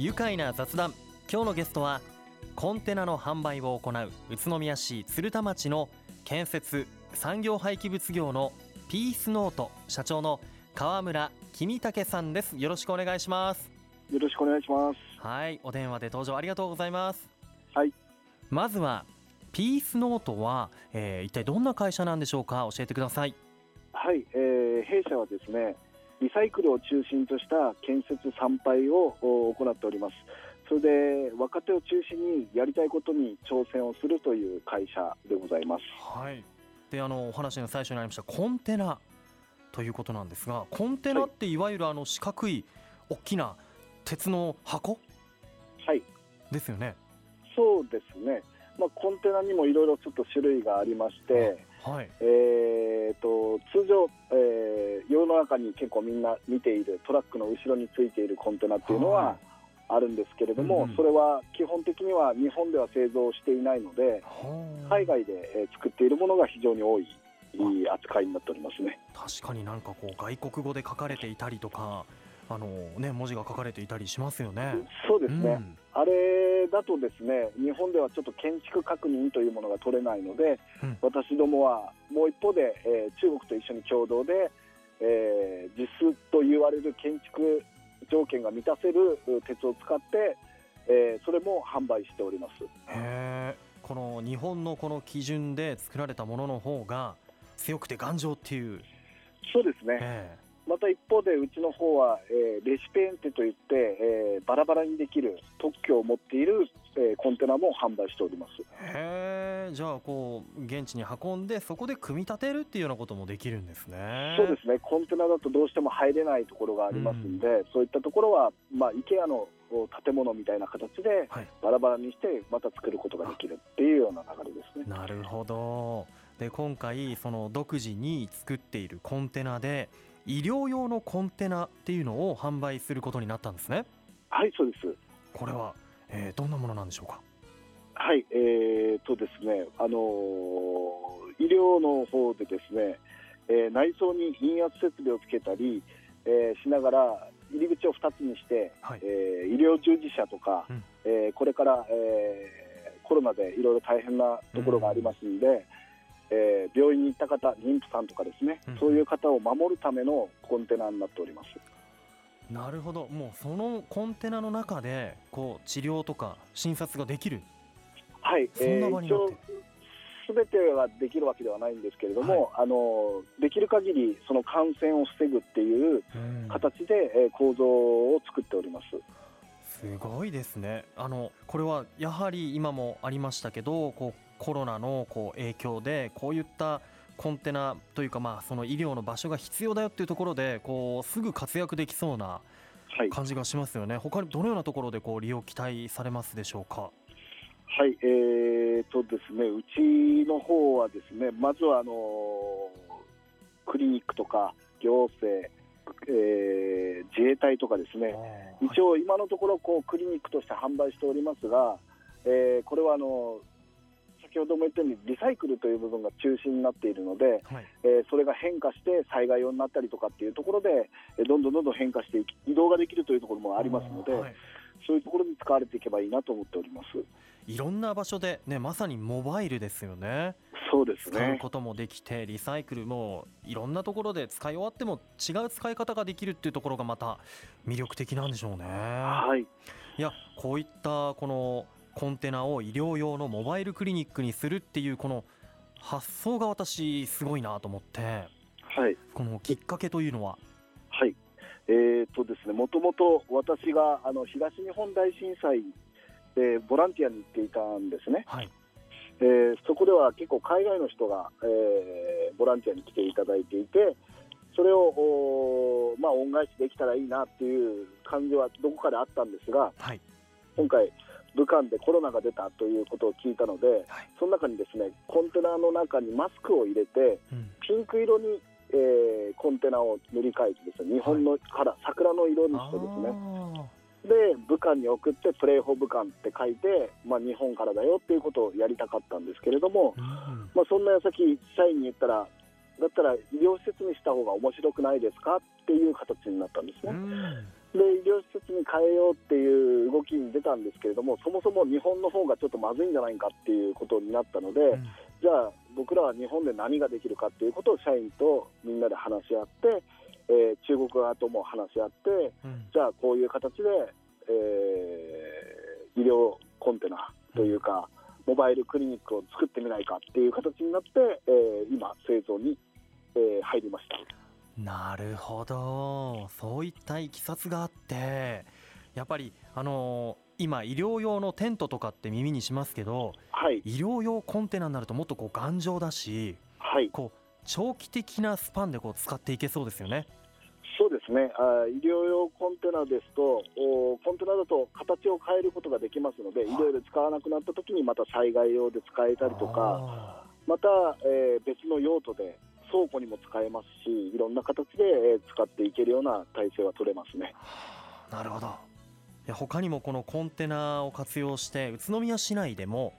愉快な雑談。今日のゲストはコンテナの販売を行う宇都宮市鶴田町の建設産業廃棄物業のピースノート社長の川村君武さんです。よろしくお願いします。よろしくお願いします。はいお電話で登場ありがとうございます。はい。まずはピースノートは、えー、一体どんな会社なんでしょうか？教えてください。はい、えー、弊社はですねリサイクルを中心とした建設参拝を行っております。それで若手を中心にやりたいことに挑戦をするという会社でございます。はい。であのお話の最初にありましたコンテナということなんですがコンテナっていわゆるあの四角い大きな鉄の箱？はい。ですよね。そうですね。まあ、コンテナにもいろいろちょっと種類がありまして、はい。えーと、通常、えー、世の中に結構みんな見ているトラックの後ろについているコンテナっていうのはあるんですけれども、はいうん、それは基本的には日本では製造していないので、海外で作っているものが非常に多い扱いになっておりますね。確かになんかこう外国語で書かれていたりとかあのね、文字が書かれていたりしますよね。そうですね、うん、あれだとですね日本ではちょっと建築確認というものが取れないので、うん、私どもはもう一方で、えー、中国と一緒に共同で、えー、実質と言われる建築条件が満たせる鉄を使って、えー、それも販売しております。へこの日本のこの基準で作られたものの方が強くて頑丈っていう。そうですね。また一方でうちの方は、えー、レシペンテといって、えー、バラバラにできる特許を持っている、えー、コンテナも販売しております。へえじゃあこう現地に運んでそこで組み立てるっていうようなこともできるんですね。そうですね。コンテナだとどうしても入れないところがありますんで、うん、そういったところは、まあ、IKEA の建物みたいな形でバラバラにしてまた作ることができるっていうような流れですね。なるほど。で今回その独自に作っているコンテナで医療用のコンテナっていうのを販売することになったんですね。はいそうです。これは、えー、どんなものなんでしょうか？はいえー、とですねあのー、医療の方でですね、えー、内装に陰圧設備をつけたり、えー、しながら入り口を2つにして、はい、えー、医療従事者とか、うん、えー、これから、えー、コロナでいろいろ大変なところがありますんで、うんえー、病院に行った方、妊婦さんとかですね、うん、そういう方を守るためのコンテナになっております。なるほど、もうそのコンテナの中でこう治療とか診察ができる、はい、そんな場になって。すべ、えー、てはできるわけではないんですけれども、はい、あのできる限りその感染を防ぐっていう形で、えー、構造を作っております。すごいですね。あのこれはやはり今もありましたけどこうコロナのこう影響でこういったコンテナというかまあその医療の場所が必要だよっていうところでこうすぐ活躍できそうな感じがしますよね、はい、他にどのようなところでこう利用期待されますでしょうか？はい、えーとですね、うちの方はですね、まずはあのクリニックとか行政、えー、自衛隊とかですね、一応今のところこうクリニックとして販売しておりますが、えー、これはあの先ほども言ったようにリサイクルという部分が中心になっているので、はい、えー、それが変化して災害用になったりとかっていうところで、えどんどんどんどん変化していき移動ができるというところもありますので、はい、そういうところに使われていけばいいなと思っております。いろんな場所で、ね、まさにモバイルですよね。そうですね。使うこともできてリサイクルもいろんなところで使い終わっても違う使い方ができるっていうところがまた魅力的なんでしょうね。はい、いやこういったこのコンテナを医療用のモバイルクリニックにするっていうこの発想が私すごいなと思って、はい、このきっかけというのは？はい。えーとですね、もともと私があの東日本大震災でボランティアに行っていたんですね、はい。えー、そこでは結構海外の人が、えー、ボランティアに来ていただいていてそれを、まあ、恩返しできたらいいなっていう感じはどこかであったんですが、はい、今回武漢でコロナが出たということを聞いたので、はい、その中にですねコンテナの中にマスクを入れて、うん、ピンク色に、えー、コンテナを塗り替えてですね日本のから、はい、桜の色にしてですね。で武漢に送ってプレイホ武漢って書いて、まあ、日本からだよっていうことをやりたかったんですけれども、うん、まあ、そんな矢先社員に言ったらだったら医療施設にした方が面白くないですかっていう形になったんですね。で医療施設に変えようっていう動きに出たんですけれどもそもそも日本の方がちょっとまずいんじゃないかっていうことになったので、うん。じゃあ僕らは日本で何ができるかっていうことを社員とみんなで話し合って、えー中国側とも話し合ってうん。じゃあこういう形で、えー医療コンテナというか、モバイルクリニックを作ってみないかっていう形になって、えー今製造に、えー入りました。なるほど。そういったいきさつがあってやっぱりあのー今医療用のテントとかって耳にしますけどはい、医療用コンテナになるともっとこう頑丈だしはい、こう長期的なスパンでこう使っていけそうですよね。そうですね。あー医療用コンテナですとおコンテナだと形を変えることができますので、はい。医療で使わなくなった時にまた災害用で使えたりとかあまた、えー別の用途で倉庫にも使えますしいろんな形で、えー使っていけるような体制は取れますね。ーなるほど。いや他にもこのコンテナを活用して宇都宮市内でも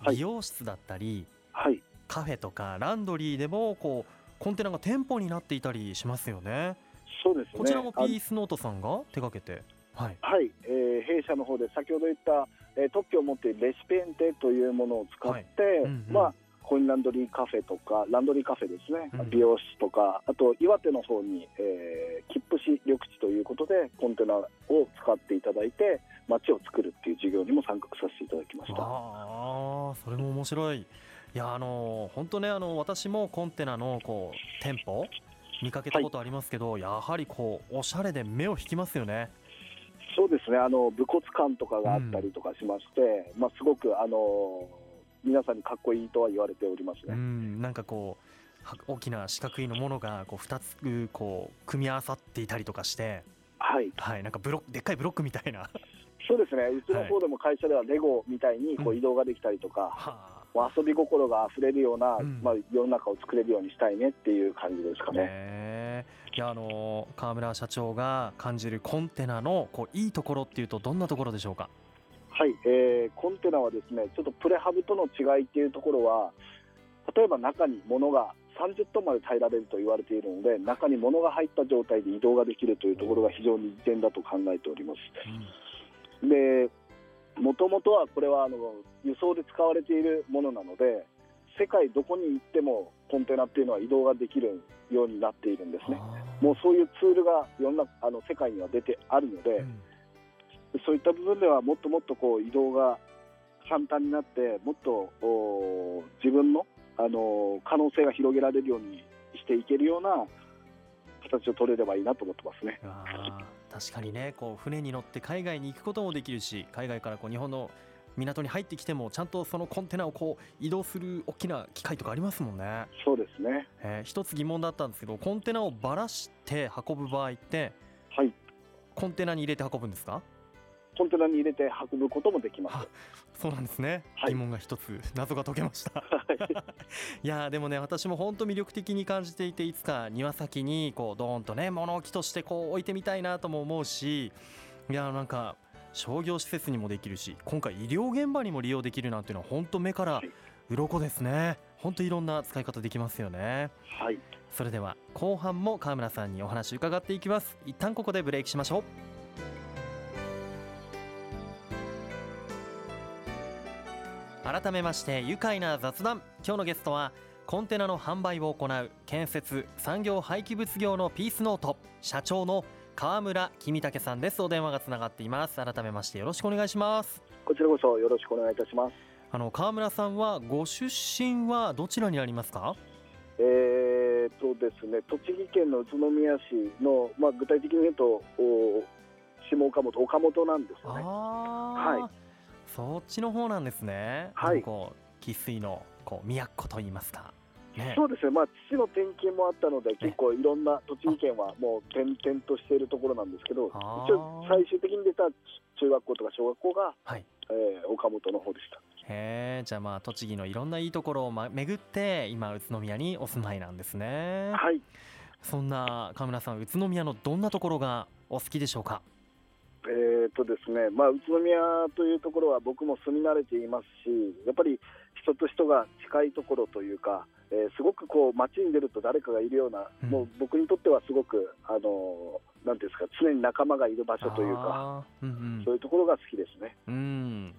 はい。美容室だったり、はい。カフェとかランドリーでもこうコンテナが店舗になっていたりしますよね。そうですね。こちらもあピースノートさんが手掛けて、はい、はい、えー弊社の方で先ほど言った、えー特許を持っているレシペンテというものを使って、うんうん。まあ、コインランドリーカフェとか、ランドリーカフェですね、うん。美容室とか、あと岩手の方に、えー、切符市緑地ということで、コンテナを使っていただいて、街を作るっていう事業にも参画させていただきました。ああそれも面白い。いやあの本当ねあの私もコンテナのこう店舗見かけたことありますけど、やはりこうおしゃれで目を引きますよね。そうですね。あの武骨感とかがあったりとかしまして、まあ、すごくあの皆さんにかっこいいとは言われておりますうね。んなんかこうは大きな四角いのものがこう2つこう組み合わさっていたりとかしてはい。はいなんかブロックでっかいブロックみたいな。はそうですね、うちの方でも会社ではレゴみたいにこううん。移動ができたりとか、う遊び心があふれるような、うん。まあ、世の中を作れるようにしたいねっていう感じですかね。ねいやあの川村社長が感じるコンテナのこういいところっていうとどんなところでしょうか？はい、えーコンテナはですね、ちょっとプレハブとの違いっていうところは、例えば中に物が30トンまで耐えられると言われているので、中に物が入った状態で移動ができるというところが非常に利点だと考えております。で、もともとはこれはあの輸送で使われているものなので、世界どこに行ってもコンテナっていうのは移動ができるようになっているんですね。もうそういうツールが世の中あの世界には出てあるので、うんそういった部分ではもっともっとこう移動が簡単になって、もっとお自分の、あの可能性が広げられるようにしていけるような形を取れればいいなと思ってますね。確かにねこう船に乗って海外に行くこともできるし海外からこう日本の港に入ってきてもちゃんとそのコンテナをこう移動する大きな機械とかありますもんね、そうですね。えー一つ疑問だったんですけどコンテナをばらして運ぶ場合ってはい。コンテナに入れて運ぶんですか？コンテナに入れて運ぶこともできます。あ。そうなんですね、はい。疑問が一つ謎が解けました。は いいやーでもね私も本当魅力的に感じていていつか庭先にこうドーンとね物置としてこう置いてみたいなとも思うしいやーなんか商業施設にもできるし今回医療現場にも利用できるなんていうのは本当目からはい。鱗ですね。本当いろんな使い方できますよね。はい。それでは後半も川村さんにお話伺っていきます。一旦ここでブレイクしましょう改めまして愉快な雑談。今日のゲストはコンテナの販売を行う建設産業廃棄物業のピースノート社長の川村君武さんです。お電話がつながっています。改めましてよろしくお願いします。こちらこそよろしくお願いいたします。あの川村さんはご出身はどちらにありますか？えーとですね、栃木県の宇都宮市の、まあ、具体的に言うと、お下岡本、岡本なんですよね。はいそっちの方なんですね。はいこう生粋のこう都と言いますか。ね。そうですね、まあ、父の転勤もあったので、結構いろんな栃木県はもう転々としているところなんですけど、一応、最終的に出た中学校とか小学校が、はい。えー岡本の方でした。へえ、じゃあまあ栃木のいろんないいところを、ま、巡って今宇都宮にお住まいなんですね。はい、そんな川村さん宇都宮のどんなところがお好きでしょうか？えーとですねまあ、宇都宮というところは僕も住み慣れていますし、やっぱり人と人が近いところというか、えーすごくこう街に出ると誰かがいるような、うん。もう僕にとってはすごくあのなんですか常に仲間がいる場所というか、うんうん。そういうところが好きですね。うん。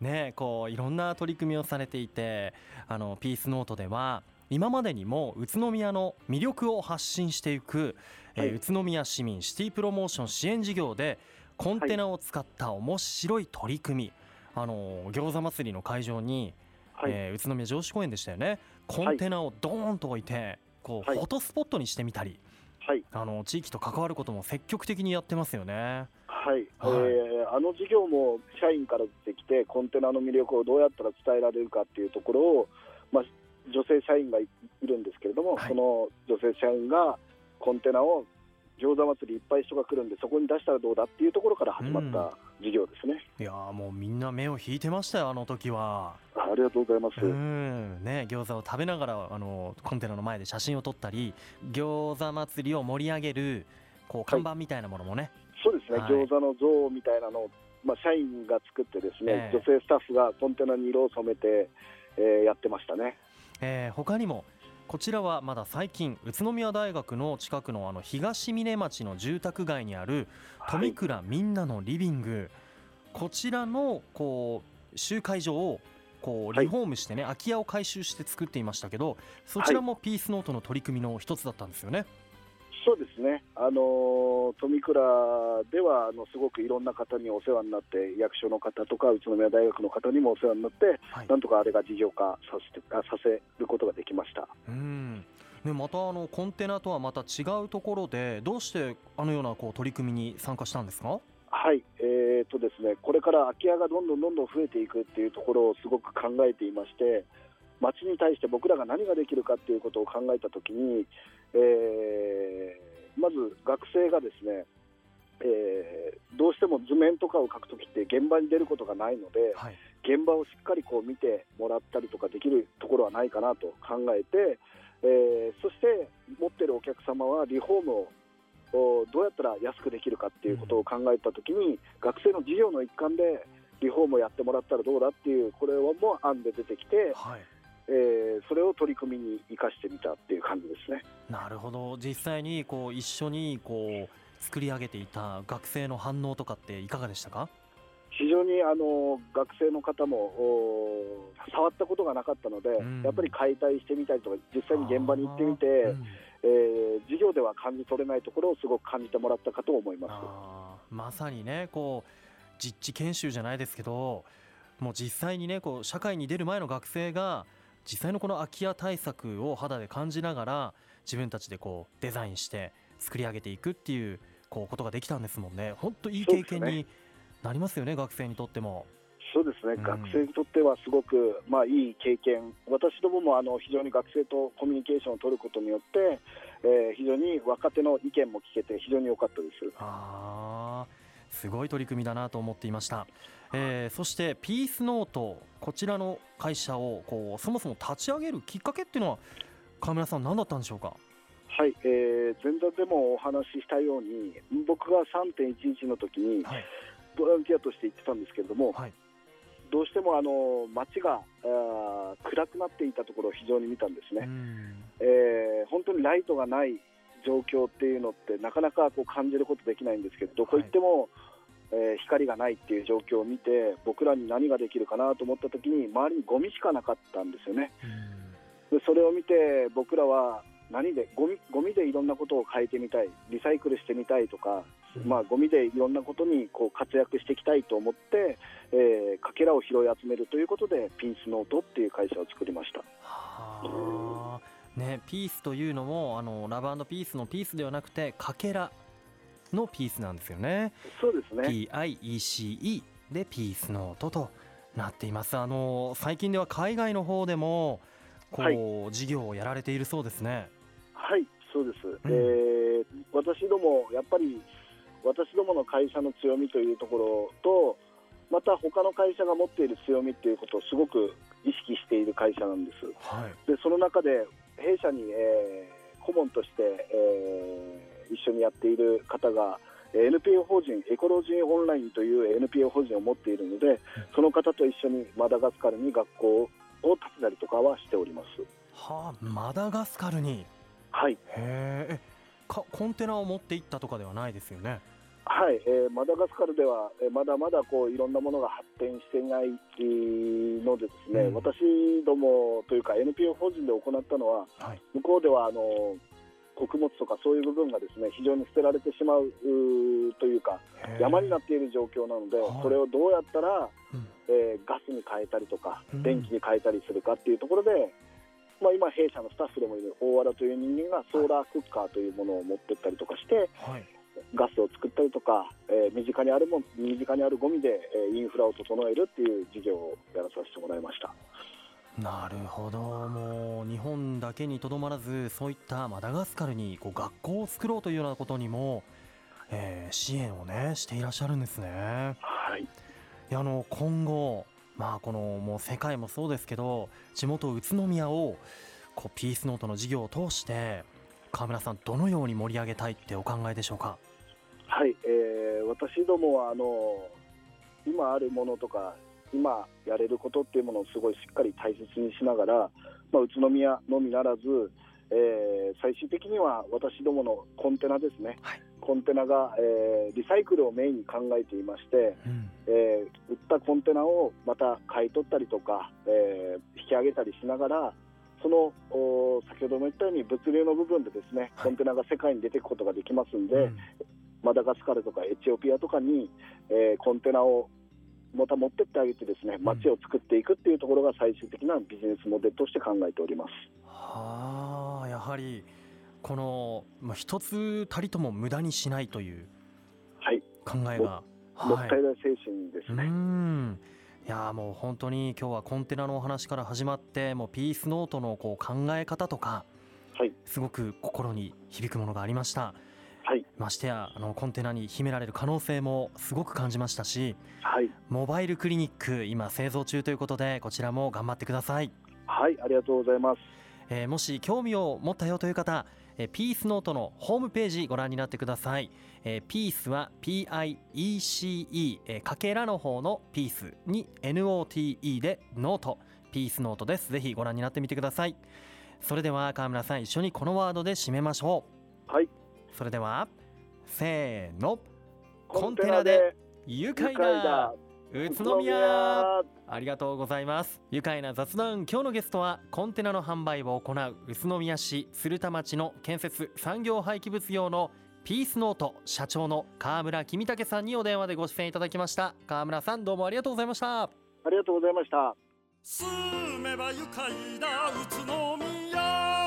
ねこういろんな取り組みをされていてあのピースノートでは今までにも宇都宮の魅力を発信していく、えーはい。宇都宮市民シティプロモーション支援事業でコンテナを使った面白い取り組み、あの餃子祭りの会場に、はい、えー宇都宮城址公園でしたよね。コンテナをドーンと置いてこう、はい。フォトスポットにしてみたり。はい、あの地域と関わることも積極的にやってますよね。はい、はい。えーあの事業も社員から出てきて、コンテナの魅力をどうやったら伝えられるかっていうところを、まあ、女性社員がいいるんですけれども、はい。その女性社員がコンテナを餃子祭りいっぱい人が来るんで、そこに出したらどうだっていうところから始まった事業ですね。いやーもうみんな目を引いてましたよあの時は。ありがとうございます。うんね餃子を食べながらあのコンテナの前で写真を撮ったり餃子祭りを盛り上げるこう看板みたいなものもね、そうですね、はい餃子の像みたいなのを、まあ、社員が作ってですね、ええ女性スタッフがコンテナに色を染めて、えーやってましたね。えー他にもこちらはまだ最近宇都宮大学の近くのあの東峰町の住宅街にある富倉みんなのリビング、こちらのこう集会場をこうはい。リフォームしてね、空き家を改修して作っていましたけどそちらもピースノートの取り組みの一つだったんですよね。そうですね、あのー富倉ではあのすごくいろんな方にお世話になって、役所の方とか宇都宮大学の方にもお世話になって、はい。なんとかあれが事業化させてあさせることができました。うん。ね、またあのコンテナとはまた違うところでどうしてあのようなこう取り組みに参加したんですか？はい、えーとですね、これから空き家がどんどんどんどん増えていくっていうところをすごく考えていまして、町に対して僕らが何ができるかっていうことを考えたときに、えーまず学生がですね、えーどうしても図面とかを描くときって現場に出ることがないので、はい。現場をしっかりこう見てもらったりとかできるところはないかなと考えて、えーそして持ってるお客様はリフォームをおどうやったら安くできるかっていうことを考えたときに、学生の授業の一環でリフォームをやってもらったらどうだっていうこれはもう案で出てきて、はいえーそれを取り組みに生かしてみたっていう感じですね。なるほど実際にこう一緒にこう作り上げていた学生の反応とかっていかがでしたか？非常にあの学生の方もお触ったことがなかったので、うんやっぱり解体してみたりとか実際に現場に行ってみて、うんえー授業では感じ取れないところをすごく感じてもらったかと思います。まさにねこう実地研修じゃないですけどもう実際にねこう社会に出る前の学生が実際のこの空き家対策を肌で感じながら自分たちでこうデザインして作り上げていくっていうこうことができたんですもんね。本当いい経験になりますよね学生にとっても。そうですね、うん。学生にとってはすごく、まあ、いい経験、私どももあの非常に学生とコミュニケーションを取ることによって、えー非常に若手の意見も聞けて、非常に良かったです。あーすごい取り組みだなと思っていました、えーそしてピースノートこちらの会社をこうそもそも立ち上げるきっかけっていうのは川村さん何だったんでしょうか？はい、えー前座でもお話ししたように、僕が3.11の時にはい。ボランティアとして行ってたんですけれども、はい。どうしてもあの街があー暗くなっていたところを非常に見たんですうね。ん。えー本当にライトがない状況っていうのってなかなかこう感じることできないんですけどどこ行っても、えー光がないっていう状況を見て僕らに何ができるかなと思った時に周りにゴミしかなかったんですよね。でそれを見て僕らは何でゴミゴミでいろんなことを変えてみたいリサイクルしてみたいとか、うん。まあ、ゴミでいろんなことにこう活躍していきたいと思って、えーかけらを拾い集めるということでピースノートっていう会社を作りました。はあ。ねピースというのもあのラブピースのピースではなくてかけらのピースなんですよね。そうですね。PIECE でピースノートとなっています。あの最近では海外の方でもこう、はい。事業をやられているそうですね。はい、そうです、うん。えー私ども、やっぱり私どもの会社の強みというところと、また他の会社が持っている強みということをすごく意識している会社なんです。はい。でその中で弊社に、えー顧問として、えー一緒にやっている方が、えー NPO 法人エコロジーオンラインという NPO 法人を持っているので、その方と一緒にマダガスカルに学校を建てたりとかはしております。はあマダガスカルに？はい。へええコンテナを持っていったとかではないですよね？はい、えー、マダガスカルでは、えー、まだまだこういろんなものが発展していないのでですね、うん、私どもというか NPO 法人で行ったのは、はい、向こうではあの穀物とかそういう部分がですね非常に捨てられてしまうというか山になっている状況なので、これをどうやったら、うん、えー、ガスに変えたりとか、電気に変えたりするかっていうところで、まあ、今、弊社のスタッフでもいる大和田という人間がソーラークッカーというものを持ってったりとかして、はい、ガスを作ったりとか、えー、身近にあるも身近にあるゴミで、えー、インフラを整えるっていう事業をやらさせてもらいました。なるほどもう日本だけにとどまらずそういったマダガスカルにこう学校を作ろうというようなことにも、えー、支援をねしていらっしゃるんですね。はい、あの今後まあこのもう世界もそうですけど地元宇都宮をこうピースノートの事業を通して川村さんどのように盛り上げたいってお考えでしょうか？はい、えー、私どもはあの今あるものとか今やれることっていうものをすごいしっかり大切にしながら、まあ、宇都宮のみならず、えー、最終的には私どものコンテナですね、はい、コンテナが、えー、リサイクルをメインに考えていまして、うん、えー、売ったコンテナをまた買い取ったりとか、え引き上げたりしながらその先ほども言ったように物流の部分でですね、コンテナが世界に出ていくことができますんで、うん、マダガスカルとかエチオピアとかに、えコンテナをまた持ってってあげてですね街を作っていくっていうところが最終的なビジネスモデルとして考えております。はあやはりこの、まあ、一つたりとも無駄にしないという考えが、はい、もったいない精神ですね。うんいやもう本当に今日はコンテナのお話から始まってもうピースノートのこう考え方とか、はい、すごく心に響くものがありました。はい、ましてやあのコンテナに秘められる可能性もすごく感じましたし、はい、モバイルクリニック今製造中ということでこちらも頑張ってください。はいありがとうございます、えー、もし興味を持ったよという方えー、ピースノートのホームページご覧になってください、えー、ピースは PIECE、えー、かけらの方のピースに NOTE でノート。ピースノートです。ぜひご覧になってみてください。それでは川村さん一緒にこのワードで締めましょう。はいそれではせーの。コンテナで愉快な宇都宮。ありがとうございます。愉快な雑談。今日のゲストはコンテナの販売を行う宇都宮市鶴田町の建設産業廃棄物用のピースノート社長の川村君武さんにお電話でご出演いただきました。川村さんどうもありがとうございました。ありがとうございました。住めば愉快な宇都宮